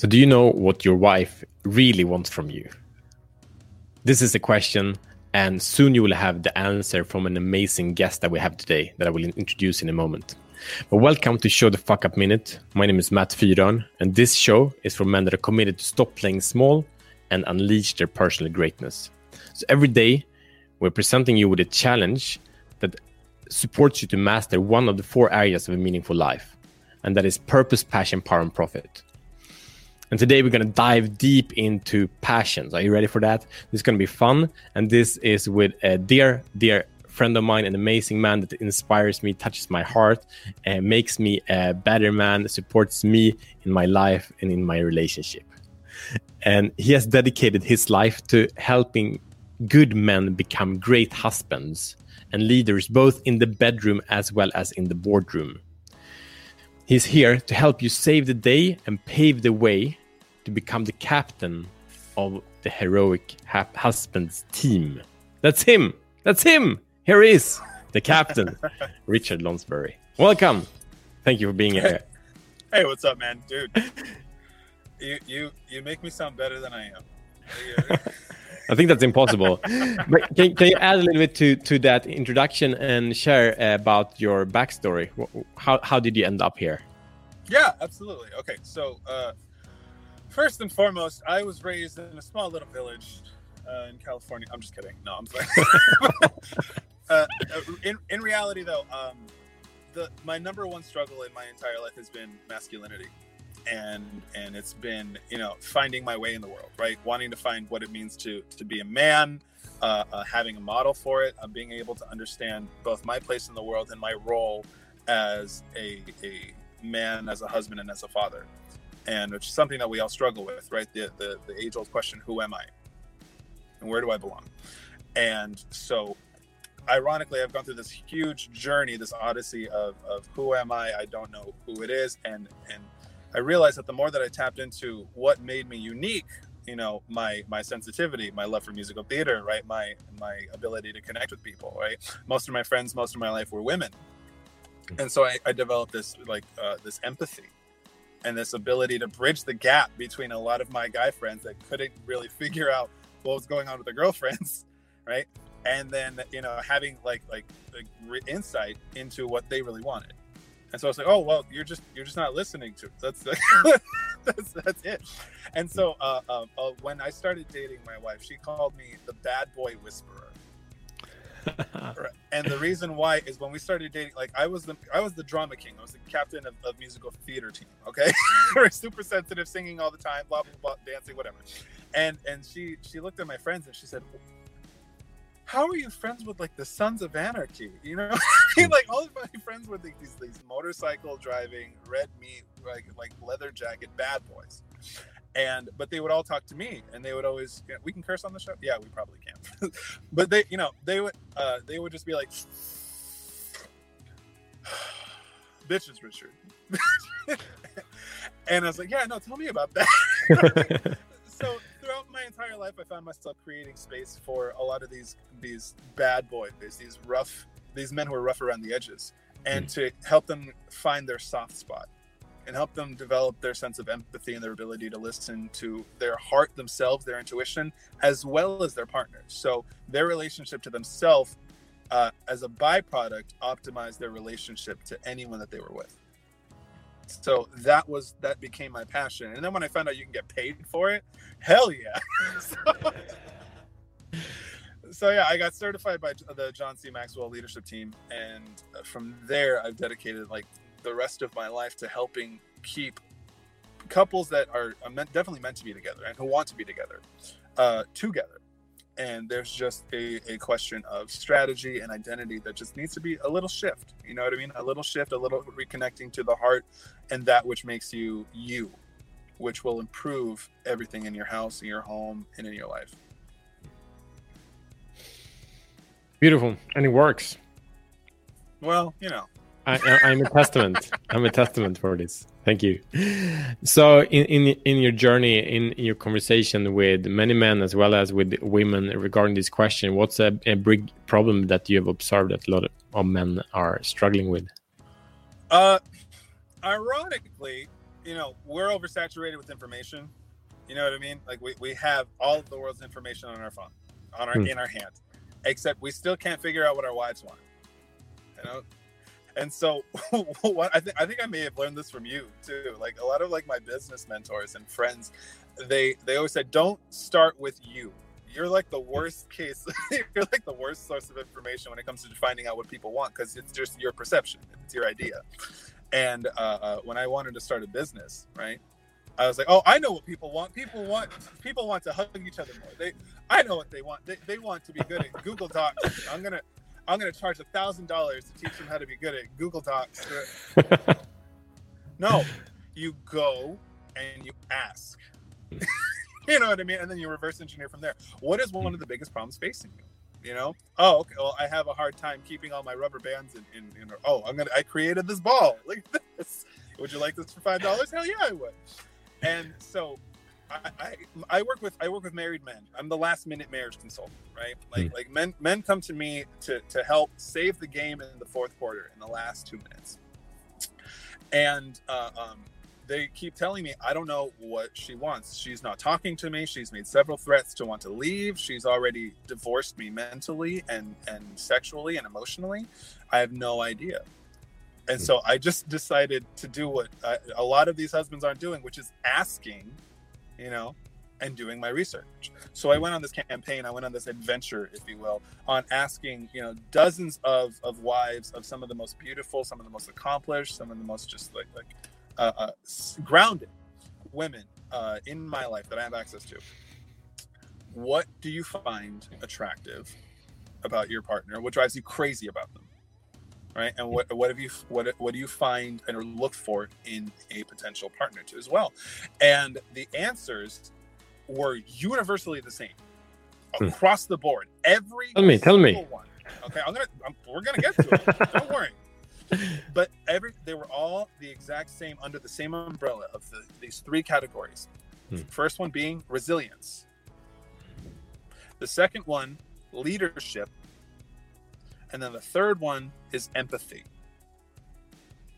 So, do you know what your wife really wants from you? This is the question, and soon you will have the answer from an amazing guest that we have today that I will introduce in a moment. But welcome to Show the Fuck Up Minute. My name is Matt Fyron, and this show is for men that are committed to stop playing small and unleash their personal greatness. So every day, we're presenting you with a challenge that supports you to master one of the four areas of a meaningful life, and that is purpose, passion, power, and profit. And today we're going to dive deep into passions. Are you ready for that? This is going to be fun. And this is with a dear, dear friend of mine, an amazing man that inspires me, touches my heart, and makes me a better man, supports me in my life and in my relationship. And he has dedicated his life to helping good men become great husbands and leaders, both in the bedroom as well as in the boardroom. He's here to help you save the day and pave the way to become the captain of the heroic husband's team. That's him. That's him. Here he is, the captain, Richard Lonsberry. Welcome. Thank you for being here. Hey, what's up, man, dude? You you you make me sound better than I am. I think that's impossible. but can, can you add a little bit to, to that introduction and share about your backstory? How, how did you end up here? Yeah, absolutely. Okay, so uh, First and foremost, I was raised in a small little village uh, in California. I'm just kidding. No, I'm sorry. Uh, in in reality, though, um, the my number one struggle in my entire life has been masculinity, and and it's been you know finding my way in the world, right? Wanting to find what it means to to be a man, uh, uh, having a model for it, uh, being able to understand both my place in the world and my role as a a man, as a husband, and as a father and which is something that we all struggle with, right? The, the, the age old question, who am I? And where do I belong? And so, ironically, I've gone through this huge journey, this odyssey of, of who am I? I don't know who it is. And, and I realized that the more that I tapped into what made me unique, you know, my, my sensitivity, my love for musical theater, right? My, my ability to connect with people, right? Most of my friends, most of my life were women. And so I, I developed this, like, uh, this empathy and this ability to bridge the gap between a lot of my guy friends that couldn't really figure out what was going on with their girlfriends, right? And then you know having like like, like insight into what they really wanted. And so I was like, oh well, you're just you're just not listening to. It. That's that's that's it. And so uh, uh, uh, when I started dating my wife, she called me the bad boy whisperer and the reason why is when we started dating, like I was the I was the drama king. I was the captain of, of musical theater team. Okay, we're super sensitive, singing all the time, blah blah blah, dancing, whatever. And and she she looked at my friends and she said, "How are you friends with like the Sons of Anarchy? You know, like all of my friends were these these motorcycle driving, red meat, like like leather jacket bad boys." And but they would all talk to me and they would always we can curse on the show? Yeah we probably can. But they you know they would uh they would just be like bitches richard. And i was like yeah no tell me about that. So throughout my entire life i found myself creating space for a lot of these these bad boys these rough these men who are rough around the edges and mm. to help them find their soft spot and help them develop their sense of empathy and their ability to listen to their heart themselves, their intuition, as well as their partners. So their relationship to themselves, uh, as a byproduct, optimize their relationship to anyone that they were with. So that was that became my passion. And then when I found out you can get paid for it, hell yeah. so, so yeah, I got certified by the John C. Maxwell leadership team, and from there, I've dedicated like the rest of my life to helping keep couples that are meant, definitely meant to be together and who want to be together uh, together. And there's just a, a question of strategy and identity that just needs to be a little shift. You know what I mean? A little shift, a little reconnecting to the heart and that which makes you you, which will improve everything in your house, in your home, and in your life. Beautiful. And it works. Well, you know, I, am a testament. I'm a testament for this. Thank you. So, in, in in your journey, in your conversation with many men as well as with women regarding this question, what's a, a big problem that you have observed that a lot of men are struggling with? Uh, ironically, you know, we're oversaturated with information. You know what I mean? Like we, we have all of the world's information on our phone, on our Hmm. in our hand, except we still can't figure out what our wives want. You know, and so what I think I think I may have learned this from you too. Like a lot of like my business mentors and friends, they they always said, don't start with you. You're like the worst case. you're like the worst source of information when it comes to finding out what people want because it's just your perception. It's your idea. And uh, uh, when I wanted to start a business, right, I was like, oh, I know what people want. People want people want to hug each other more. They, I know what they want. They, they want to be good at Google Docs. I'm gonna I'm gonna charge a thousand dollars to teach them how to be good at Google Docs. No, you go and you ask. you know what I mean? And then you reverse engineer from there. What is one of the biggest problems facing you? You know? Oh, okay. Well, I have a hard time keeping all my rubber bands in. in, in oh, I'm gonna. I created this ball. Look at this. Would you like this for five dollars? Hell yeah, I would. And so, I, I I work with I work with married men. I'm the last minute marriage consultant, right? Like like men men come to me to to help save the game in the fourth quarter in the last two minutes. And uh, um, they keep telling me I don't know what she wants. She's not talking to me. She's made several threats to want to leave. She's already divorced me mentally and and sexually and emotionally. I have no idea. And so I just decided to do what I, a lot of these husbands aren't doing, which is asking, you know, and doing my research. So I went on this campaign, I went on this adventure, if you will, on asking, you know, dozens of, of wives of some of the most beautiful, some of the most accomplished, some of the most just like like uh, uh, grounded women uh, in my life that I have access to. What do you find attractive about your partner? What drives you crazy about them? Right, and what what have you what what do you find and look for in a potential partner too as well? And the answers were universally the same Hmm. across the board. Every Tell me, tell me. One. Okay, I'm gonna I'm, we're gonna get to it. Don't worry. But every they were all the exact same under the same umbrella of the, these three categories. Hmm. First one being resilience. The second one, leadership. And then the third one is empathy.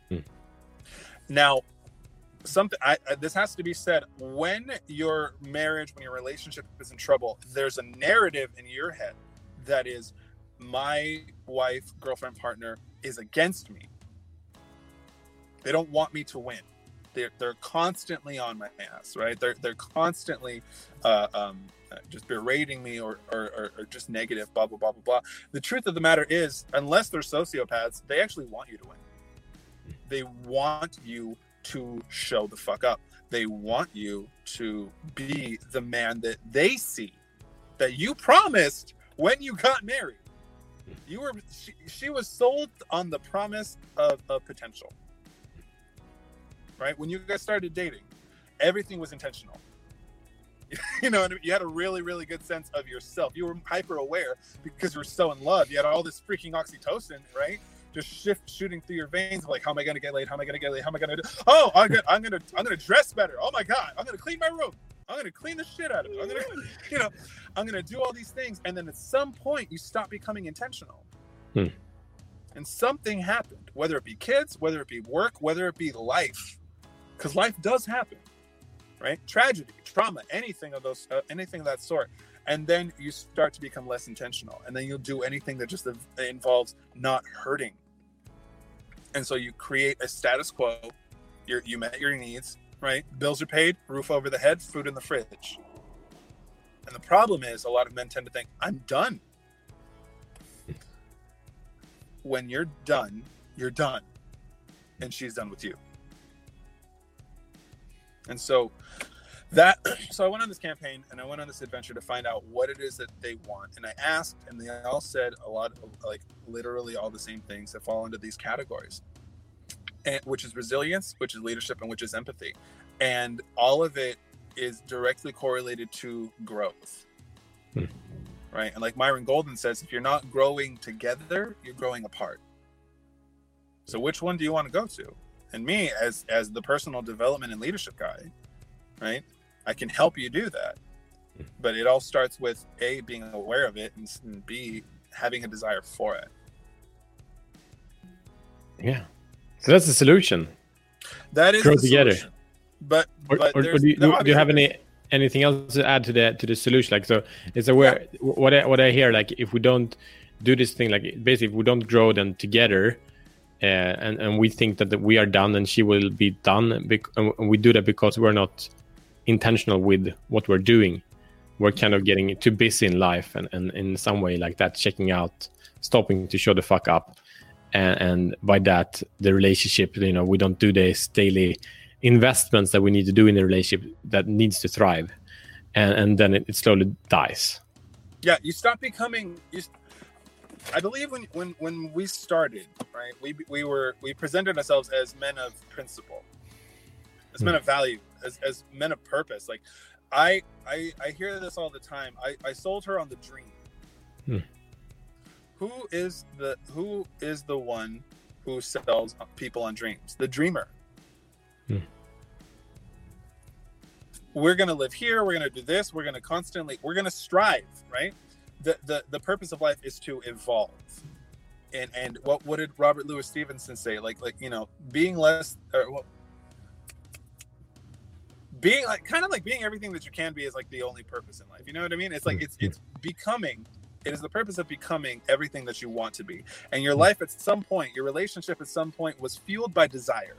Hmm. Now, something I, I, this has to be said when your marriage when your relationship is in trouble there's a narrative in your head that is my wife girlfriend partner is against me they don't want me to win they're, they're constantly on my ass right they're, they're constantly uh, um, uh, just berating me or, or, or, just negative blah blah blah blah blah the truth of the matter is unless they're sociopaths they actually want you to win they want you to show the fuck up. They want you to be the man that they see that you promised when you got married. You were she, she was sold on the promise of, of potential. Right? When you guys started dating, everything was intentional. you know, and you had a really, really good sense of yourself. You were hyper aware because you were so in love. You had all this freaking oxytocin, right? just shift shooting through your veins like how am i going to get laid how am i going to get laid how am i going to do oh i'm to i'm to i'm to dress better oh my god i'm going to clean my room i'm going to clean the shit out of it i'm going to you know i'm to do all these things and then at some point you stop becoming intentional Hmm. and something happened whether it be kids whether it be work whether it be life because life does happen right? Tragedy trauma anything of those uh, anything of that sort. And then you start to become less intentional. And then you'll do anything that just involves not hurting. And so you create a status quo. You're, you met your needs right? Bills are paid roof over the head food in the fridge. And the problem is a lot of men tend to think i'm done. When you're done you're done. And she's done with you and so that so i went on this campaign and i went on this adventure to find out what it is that they want. And i asked and they all said a lot of like literally all the same things that fall into these categories. And which is resilience which is leadership and which is empathy. And all of it is directly correlated to growth. Hmm. right? And like myron golden says if you're not growing together you're growing apart. So which one do you want to go to and me as as the personal development and leadership guy right i can help you do that but it all starts with a being aware of it and and b having a desire for it Yeah. So that's the solution. that is Grow the together. solution. but or, but or, or do, you, there do you have any anything else to add to the to the solution like so it's aware what I, what I hear like if we don't do this thing like basically if we don't grow them together uh, and and we think that we are done and she will be done and we do that because we're not intentional with what we're doing. We're kind of getting too busy in life and, and in some way like that checking out stopping to show the fuck up. And, and by that the relationship you know we don't do this daily investments that we need to do in the relationship that needs to thrive. And and then it, it slowly dies. Yeah you stop becoming you s- i believe when when when we started right we we were we presented ourselves as men of principle as men of value as, as men of purpose. Like i i i hear this all the time. I i sold her on the dream. Hmm. who is the who is the one who sells people on dreams? The dreamer. Hmm. we're going to live here. We're going to do this. We're going to constantly we're going to strive right the, the the purpose of life is to evolve. And and what what did robert louis stevenson say? Like like you know being less or what being like kind of like being everything that you can be is like the only purpose in life. You know what i mean? It's like mm, it's it's becoming it is the purpose of becoming everything that you want to be. And your mm. life at some point your relationship at some point was fueled by desire.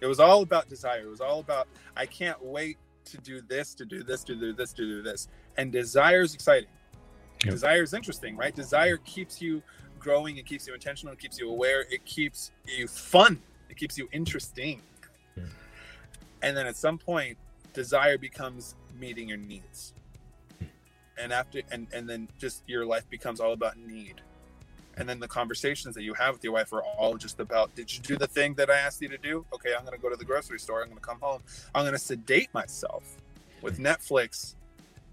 It was all about desire. It was all about i can't wait to do this to do this to do this to do this and desire is exciting. Yep. desire is interesting right? Desire keeps you growing it keeps you intentional it keeps you aware it keeps you fun it keeps you interesting. Yeah. and then at some point desire becomes meeting your needs. Hmm. And after and and then just your life becomes all about need. And then the conversations that you have with your wife are all just about did you do the thing that i asked you to do? Okay i'm going to go to the grocery store i'm going to come home. I'm going to sedate myself with hmm. netflix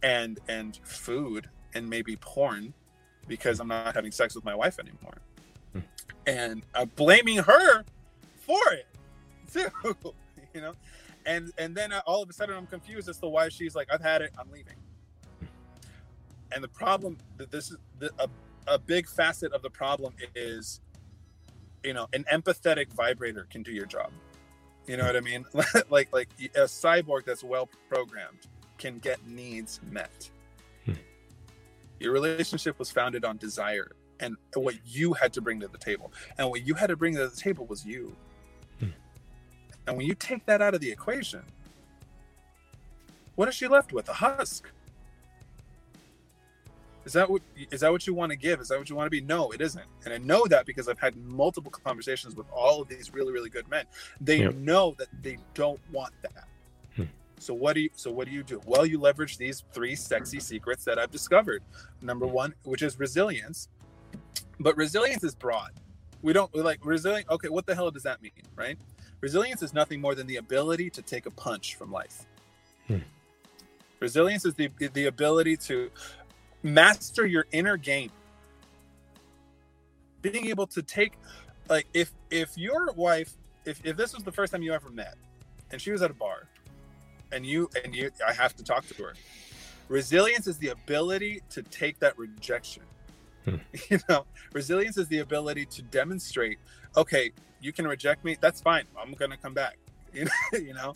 and and food and maybe porn because i'm not having sex with my wife anymore. Hmm. and i'm blaming her for it too you know? And and then all of a sudden i'm confused as to why she's like i've had it i'm leaving. And the problem that this is the, a, a big facet of the problem is you know an empathetic vibrator can do your job. You know what i mean? Like like a cyborg that's well programmed can get needs met Hmm. your relationship was founded on desire and what you had to bring to the table and what you had to bring to the table was you Hmm. and when you take that out of the equation what is she left with a husk is that what is that what you want to give? Is that what you want to be? No, it isn't. And I know that because I've had multiple conversations with all of these really, really good men. They Yep. know that they don't want that. So what do you so what do you do? Well, you leverage these three sexy secrets that I've discovered. Number one, which is resilience. But resilience is broad. We don't we're like resilient. Okay, what the hell does that mean? Right? Resilience is nothing more than the ability to take a punch from life. Hmm. Resilience is the the ability to master your inner game being able to take like if if your wife if, if this was the first time you ever met and she was at a bar and you and you i have to talk to her. Resilience is the ability to take that rejection. Hmm. you know resilience is the ability to demonstrate okay you can reject me that's fine i'm gonna come back. You know, you know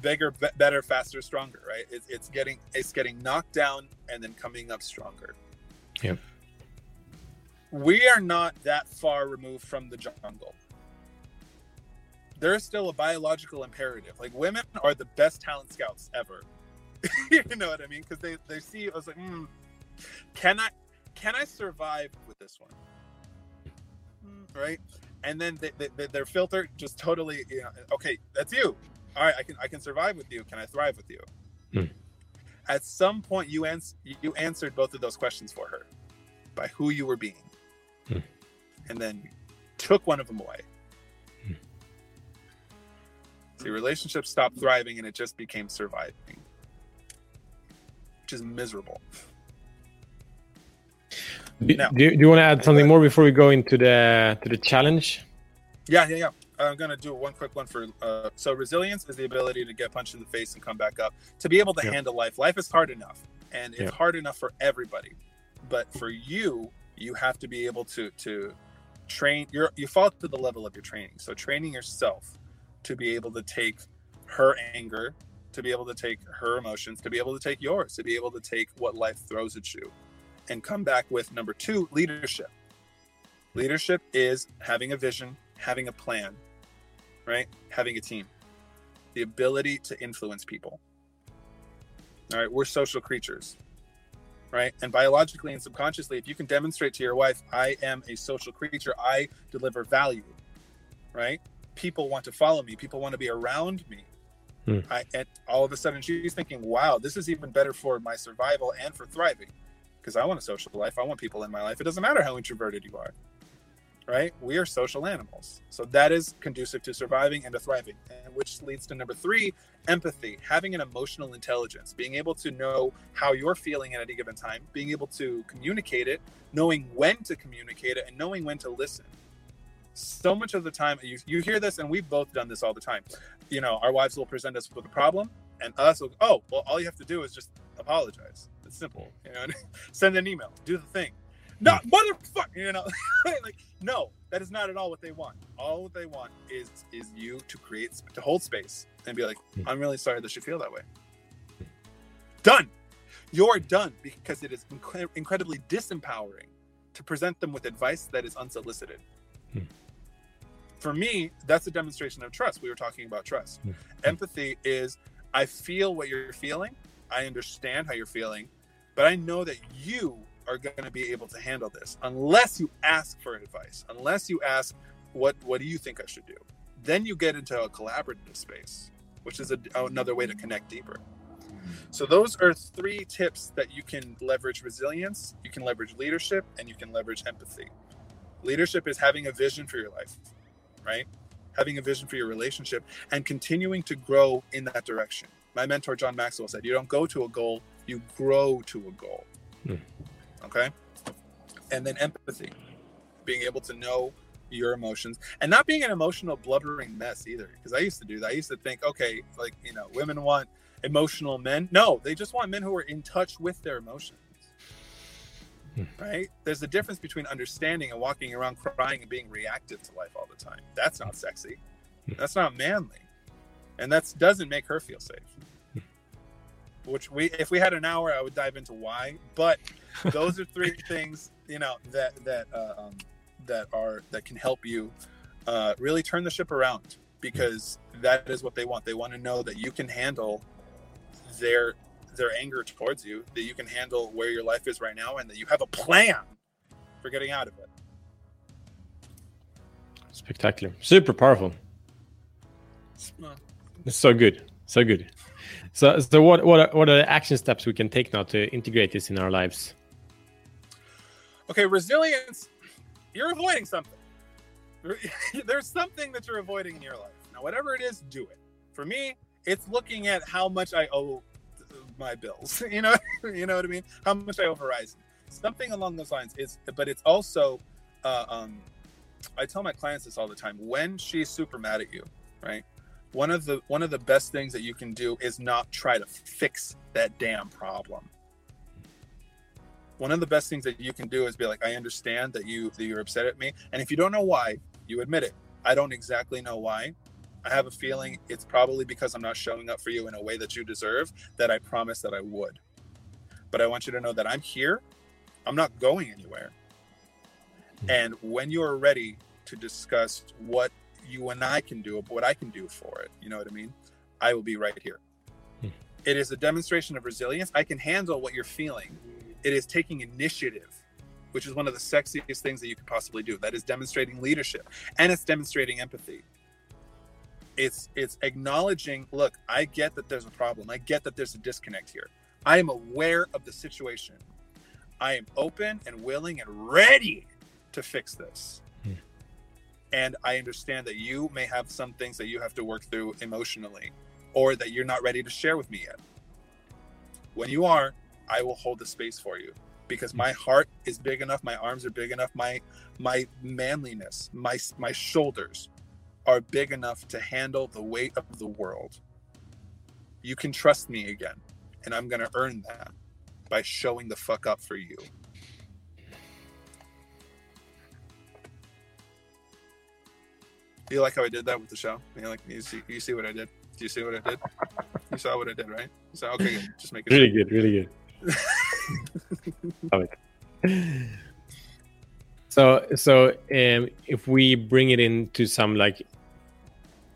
bigger be- better faster stronger right? It, it's getting it's getting knocked down and then coming up stronger. Yep. we are not that far removed from the jungle there's still a biological imperative. Like women are the best talent scouts ever. You know what i mean? Because they they see i was like hmm, can i can i survive with this one? Hmm, right? And then they, they, they- their filter just totally you know, okay that's you. All right i can i can survive with you. Can i thrive with you? Hmm. at some point you ans- you answered both of those questions for her by who you were being. Hmm. and then took one of them away. So your relationship stopped thriving and it just became surviving which is miserable do, Now- do, you- do you want to add something more before we go into the to the challenge Yeah, yeah, yeah. I'm gonna do one quick one for. Uh, so resilience is the ability to get punched in the face and come back up. To be able to Yeah. handle life. Life is hard enough, and it's Yeah. hard enough for everybody. But for you, you have to be able to to train. You're you fall to the level of your training. So training yourself to be able to take her anger, to be able to take her emotions, to be able to take yours, to be able to take what life throws at you, and come back with number two, leadership. Leadership is having a vision, having a plan, right? Having a team, the ability to influence people. All right, we're social creatures, right? And biologically and subconsciously, if you can demonstrate to your wife, I am a social creature, I deliver value, right? People want to follow me, people want to be around me. Hmm. I, and all of a sudden, she's thinking, wow, this is even better for my survival and for thriving because I want a social life. I want people in my life. It doesn't matter how introverted you are right? We are social animals. So that is conducive to surviving and to thriving. And which leads to number three, empathy, having an emotional intelligence, being able to know how you're feeling at any given time, being able to communicate it, knowing when to communicate it, and knowing when to listen. So much of the time, you, you hear this, and we've both done this all the time. You know, our wives will present us with a problem, and us will, oh, well, all you have to do is just apologize. It's simple. You know, send an email, do the thing not motherfucker, you know, like no, that is not at all what they want. All they want is is you to create to hold space and be like, hmm. I'm really sorry that you feel that way. Done. You're done because it is inc- incredibly disempowering to present them with advice that is unsolicited. Hmm. For me, that's a demonstration of trust. We were talking about trust. Empathy is I feel what you're feeling. I understand how you're feeling, but I know that you are going to be able to handle this unless you ask for advice, unless you ask, what, what do you think I should do? Then you get into a collaborative space, which is a, another way to connect deeper. So, those are three tips that you can leverage resilience, you can leverage leadership, and you can leverage empathy. Leadership is having a vision for your life, right? Having a vision for your relationship and continuing to grow in that direction. My mentor, John Maxwell, said, You don't go to a goal, you grow to a goal. Hmm. Okay. And then empathy, being able to know your emotions and not being an emotional blubbering mess either. Because I used to do that. I used to think, okay, like, you know, women want emotional men. No, they just want men who are in touch with their emotions. Right? There's a difference between understanding and walking around crying and being reactive to life all the time. That's not sexy. That's not manly. And that doesn't make her feel safe. Which we if we had an hour, I would dive into why. But those are three things you know that that um, that are that can help you uh, really turn the ship around because that is what they want. They want to know that you can handle their their anger towards you, that you can handle where your life is right now, and that you have a plan for getting out of it. Spectacular, super powerful. It's so good, so good. So, so what what are, what are the action steps we can take now to integrate this in our lives? Okay, resilience, you're avoiding something. There's something that you're avoiding in your life. Now, whatever it is, do it. For me, it's looking at how much I owe my bills. You know, you know what I mean? How much I owe Verizon. Something along those lines is, but it's also, uh, um, I tell my clients this all the time. When she's super mad at you, right? One of the one of the best things that you can do is not try to fix that damn problem one of the best things that you can do is be like, I understand that you that you're upset at me, and if you don't know why, you admit it. I don't exactly know why. I have a feeling it's probably because I'm not showing up for you in a way that you deserve that I promised that I would. But I want you to know that I'm here. I'm not going anywhere. And when you are ready to discuss what you and I can do, what I can do for it, you know what I mean? I will be right here. Hmm. It is a demonstration of resilience. I can handle what you're feeling it is taking initiative which is one of the sexiest things that you could possibly do that is demonstrating leadership and it's demonstrating empathy it's it's acknowledging look i get that there's a problem. I get that there's a disconnect here. I am aware of the situation. I am open and willing and ready to fix this. Hmm. and i understand that you may have some things that you have to work through emotionally or that you're not ready to share with me yet. When you are I will hold the space for you because my heart is big enough, my arms are big enough, my my manliness, my my shoulders are big enough to handle the weight of the world. You can trust me again, and I'm going to earn that by showing the fuck up for you. You like how I did that with the show? You like you see you see what I did? Do you see what I did? You saw what I did, right? So okay, good. just make it Really good, really good. So, so um, if we bring it into some like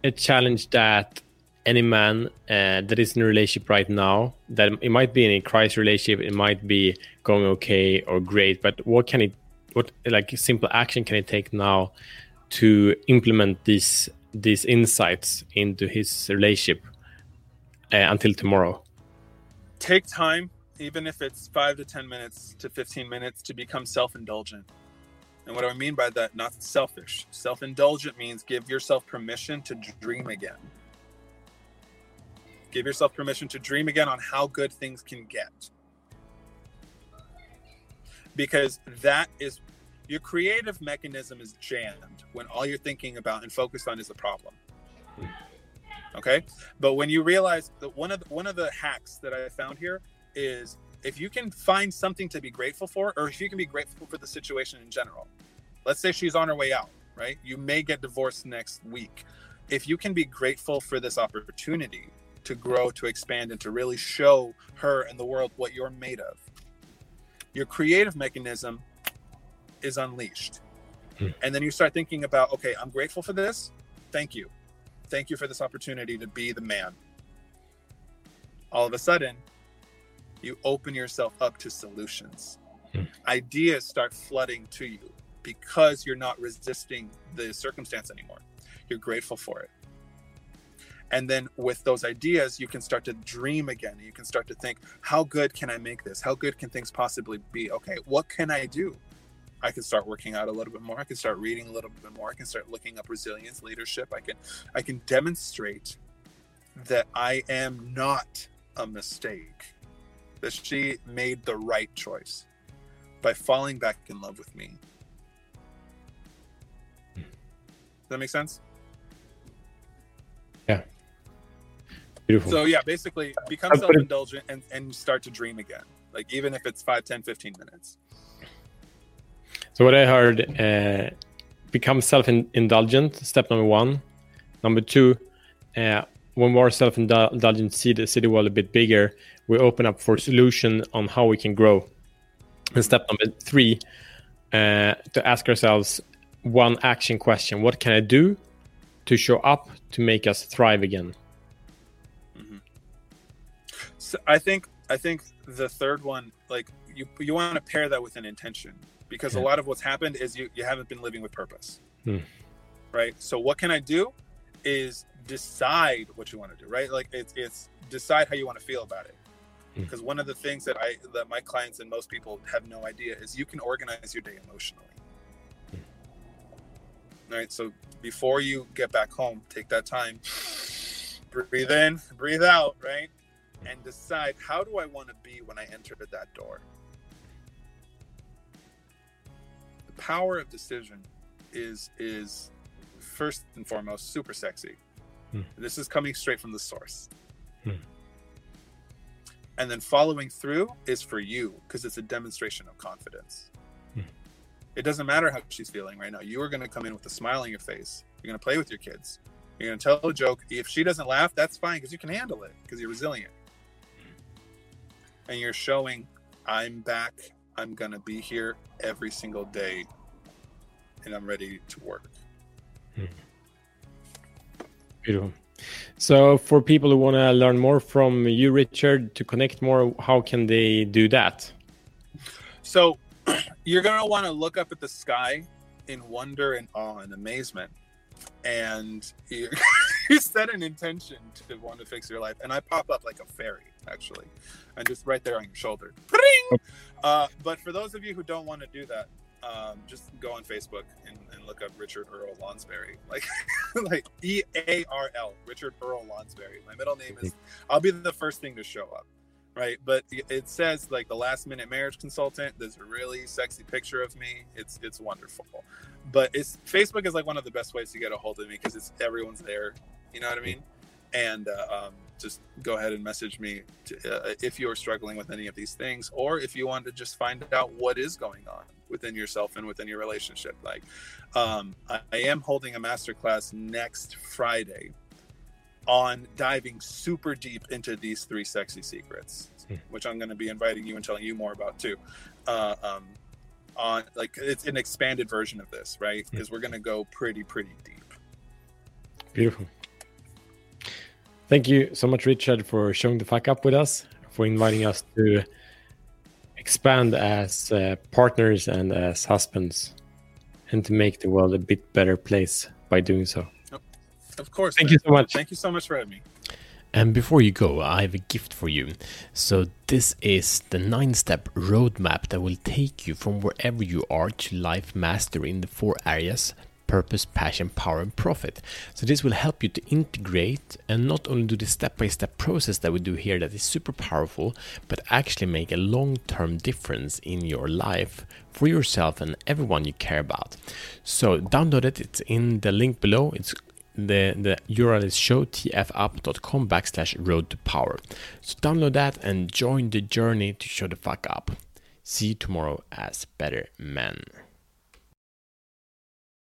a challenge that any man uh, that is in a relationship right now, that it might be in a crisis relationship, it might be going okay or great, but what can it, what like simple action can it take now to implement these these insights into his relationship uh, until tomorrow? take time, even if it's five to 10 minutes to 15 minutes, to become self indulgent. And what do I mean by that? Not selfish. Self indulgent means give yourself permission to dream again. Give yourself permission to dream again on how good things can get. Because that is your creative mechanism is jammed when all you're thinking about and focused on is the problem. Okay? But when you realize that one of the, one of the hacks that I found here is if you can find something to be grateful for, or if you can be grateful for the situation in general. Let's say she's on her way out, right? You may get divorced next week. If you can be grateful for this opportunity to grow, to expand, and to really show her and the world what you're made of, your creative mechanism is unleashed. Hmm. And then you start thinking about, okay, I'm grateful for this. Thank you. Thank you for this opportunity to be the man. All of a sudden, you open yourself up to solutions. Hmm. Ideas start flooding to you because you're not resisting the circumstance anymore. You're grateful for it. And then with those ideas, you can start to dream again. You can start to think, how good can I make this? How good can things possibly be? Okay, what can I do? I can start working out a little bit more. I can start reading a little bit more. I can start looking up resilience, leadership. I can I can demonstrate that I am not a mistake. That she made the right choice by falling back in love with me. Does that make sense? Yeah. Beautiful. So yeah, basically become I'll self-indulgent and, and start to dream again. Like even if it's 5, 10, 15 minutes. So what I heard, uh, become self-indulgent. Step number one. Number two, uh, when we're self-indulgent, see the city world a bit bigger. We open up for solution on how we can grow. And step number three, uh, to ask ourselves one action question: What can I do to show up to make us thrive again? So I think I think the third one, like you you want to pair that with an intention because a lot of what's happened is you you haven't been living with purpose, Hmm. right? So what can I do? Is decide what you want to do, right? Like it's it's decide how you want to feel about it. Hmm. Because one of the things that I that my clients and most people have no idea is you can organize your day emotionally. Right. So before you get back home, take that time, breathe in, breathe out, right? and decide how do I want to be when I enter that door. The power of decision is is first and foremost super sexy. Hmm. This is coming straight from the source. Hmm. And then following through is for you because it's a demonstration of confidence. Hmm. It doesn't matter how she's feeling right now. You are going to come in with a smile on your face. You're going to play with your kids. You're going to tell a joke. If she doesn't laugh, that's fine because you can handle it because you're resilient. And you're showing, I'm back. I'm going to be here every single day and I'm ready to work. Beautiful. So, for people who want to learn more from you, Richard, to connect more, how can they do that? So you're going to want to look up at the sky in wonder and awe and amazement. And you, you set an intention to want to fix your life. And I pop up like a fairy, actually. I'm just right there on your shoulder. Uh, but for those of you who don't want to do that, um, just go on Facebook and, and look up Richard Earl Lonsberry, like like E A R L, Richard Earl Lonsberry. My middle name is. I'll be the first thing to show up, right? But it says like the last minute marriage consultant. There's a really sexy picture of me. It's it's wonderful. But it's Facebook is like one of the best ways to get a hold of me because it's everyone's there. You know what I mean? And uh, um, just go ahead and message me to, uh, if you're struggling with any of these things, or if you want to just find out what is going on within yourself and within your relationship. Like, um, I, I am holding a masterclass next Friday on diving super deep into these three sexy secrets, Hmm. which I'm going to be inviting you and telling you more about too. Uh, um, on like it's an expanded version of this, right? Hmm. Because we're going to go pretty pretty deep. Beautiful. Thank you so much, Richard, for showing the fuck up with us, for inviting us to expand as uh, partners and as husbands, and to make the world a bit better place by doing so. Of course. Thank man. you so much. Thank you so much for having me. And before you go, I have a gift for you. So, this is the nine step roadmap that will take you from wherever you are to life mastery in the four areas purpose, passion, power, and profit. So, this will help you to integrate and not only do the step by step process that we do here that is super powerful, but actually make a long term difference in your life for yourself and everyone you care about. So, download it, it's in the link below. It's the, the URL is showtfup.com backslash road to power. So download that and join the journey to show the fuck up. See you tomorrow as better men.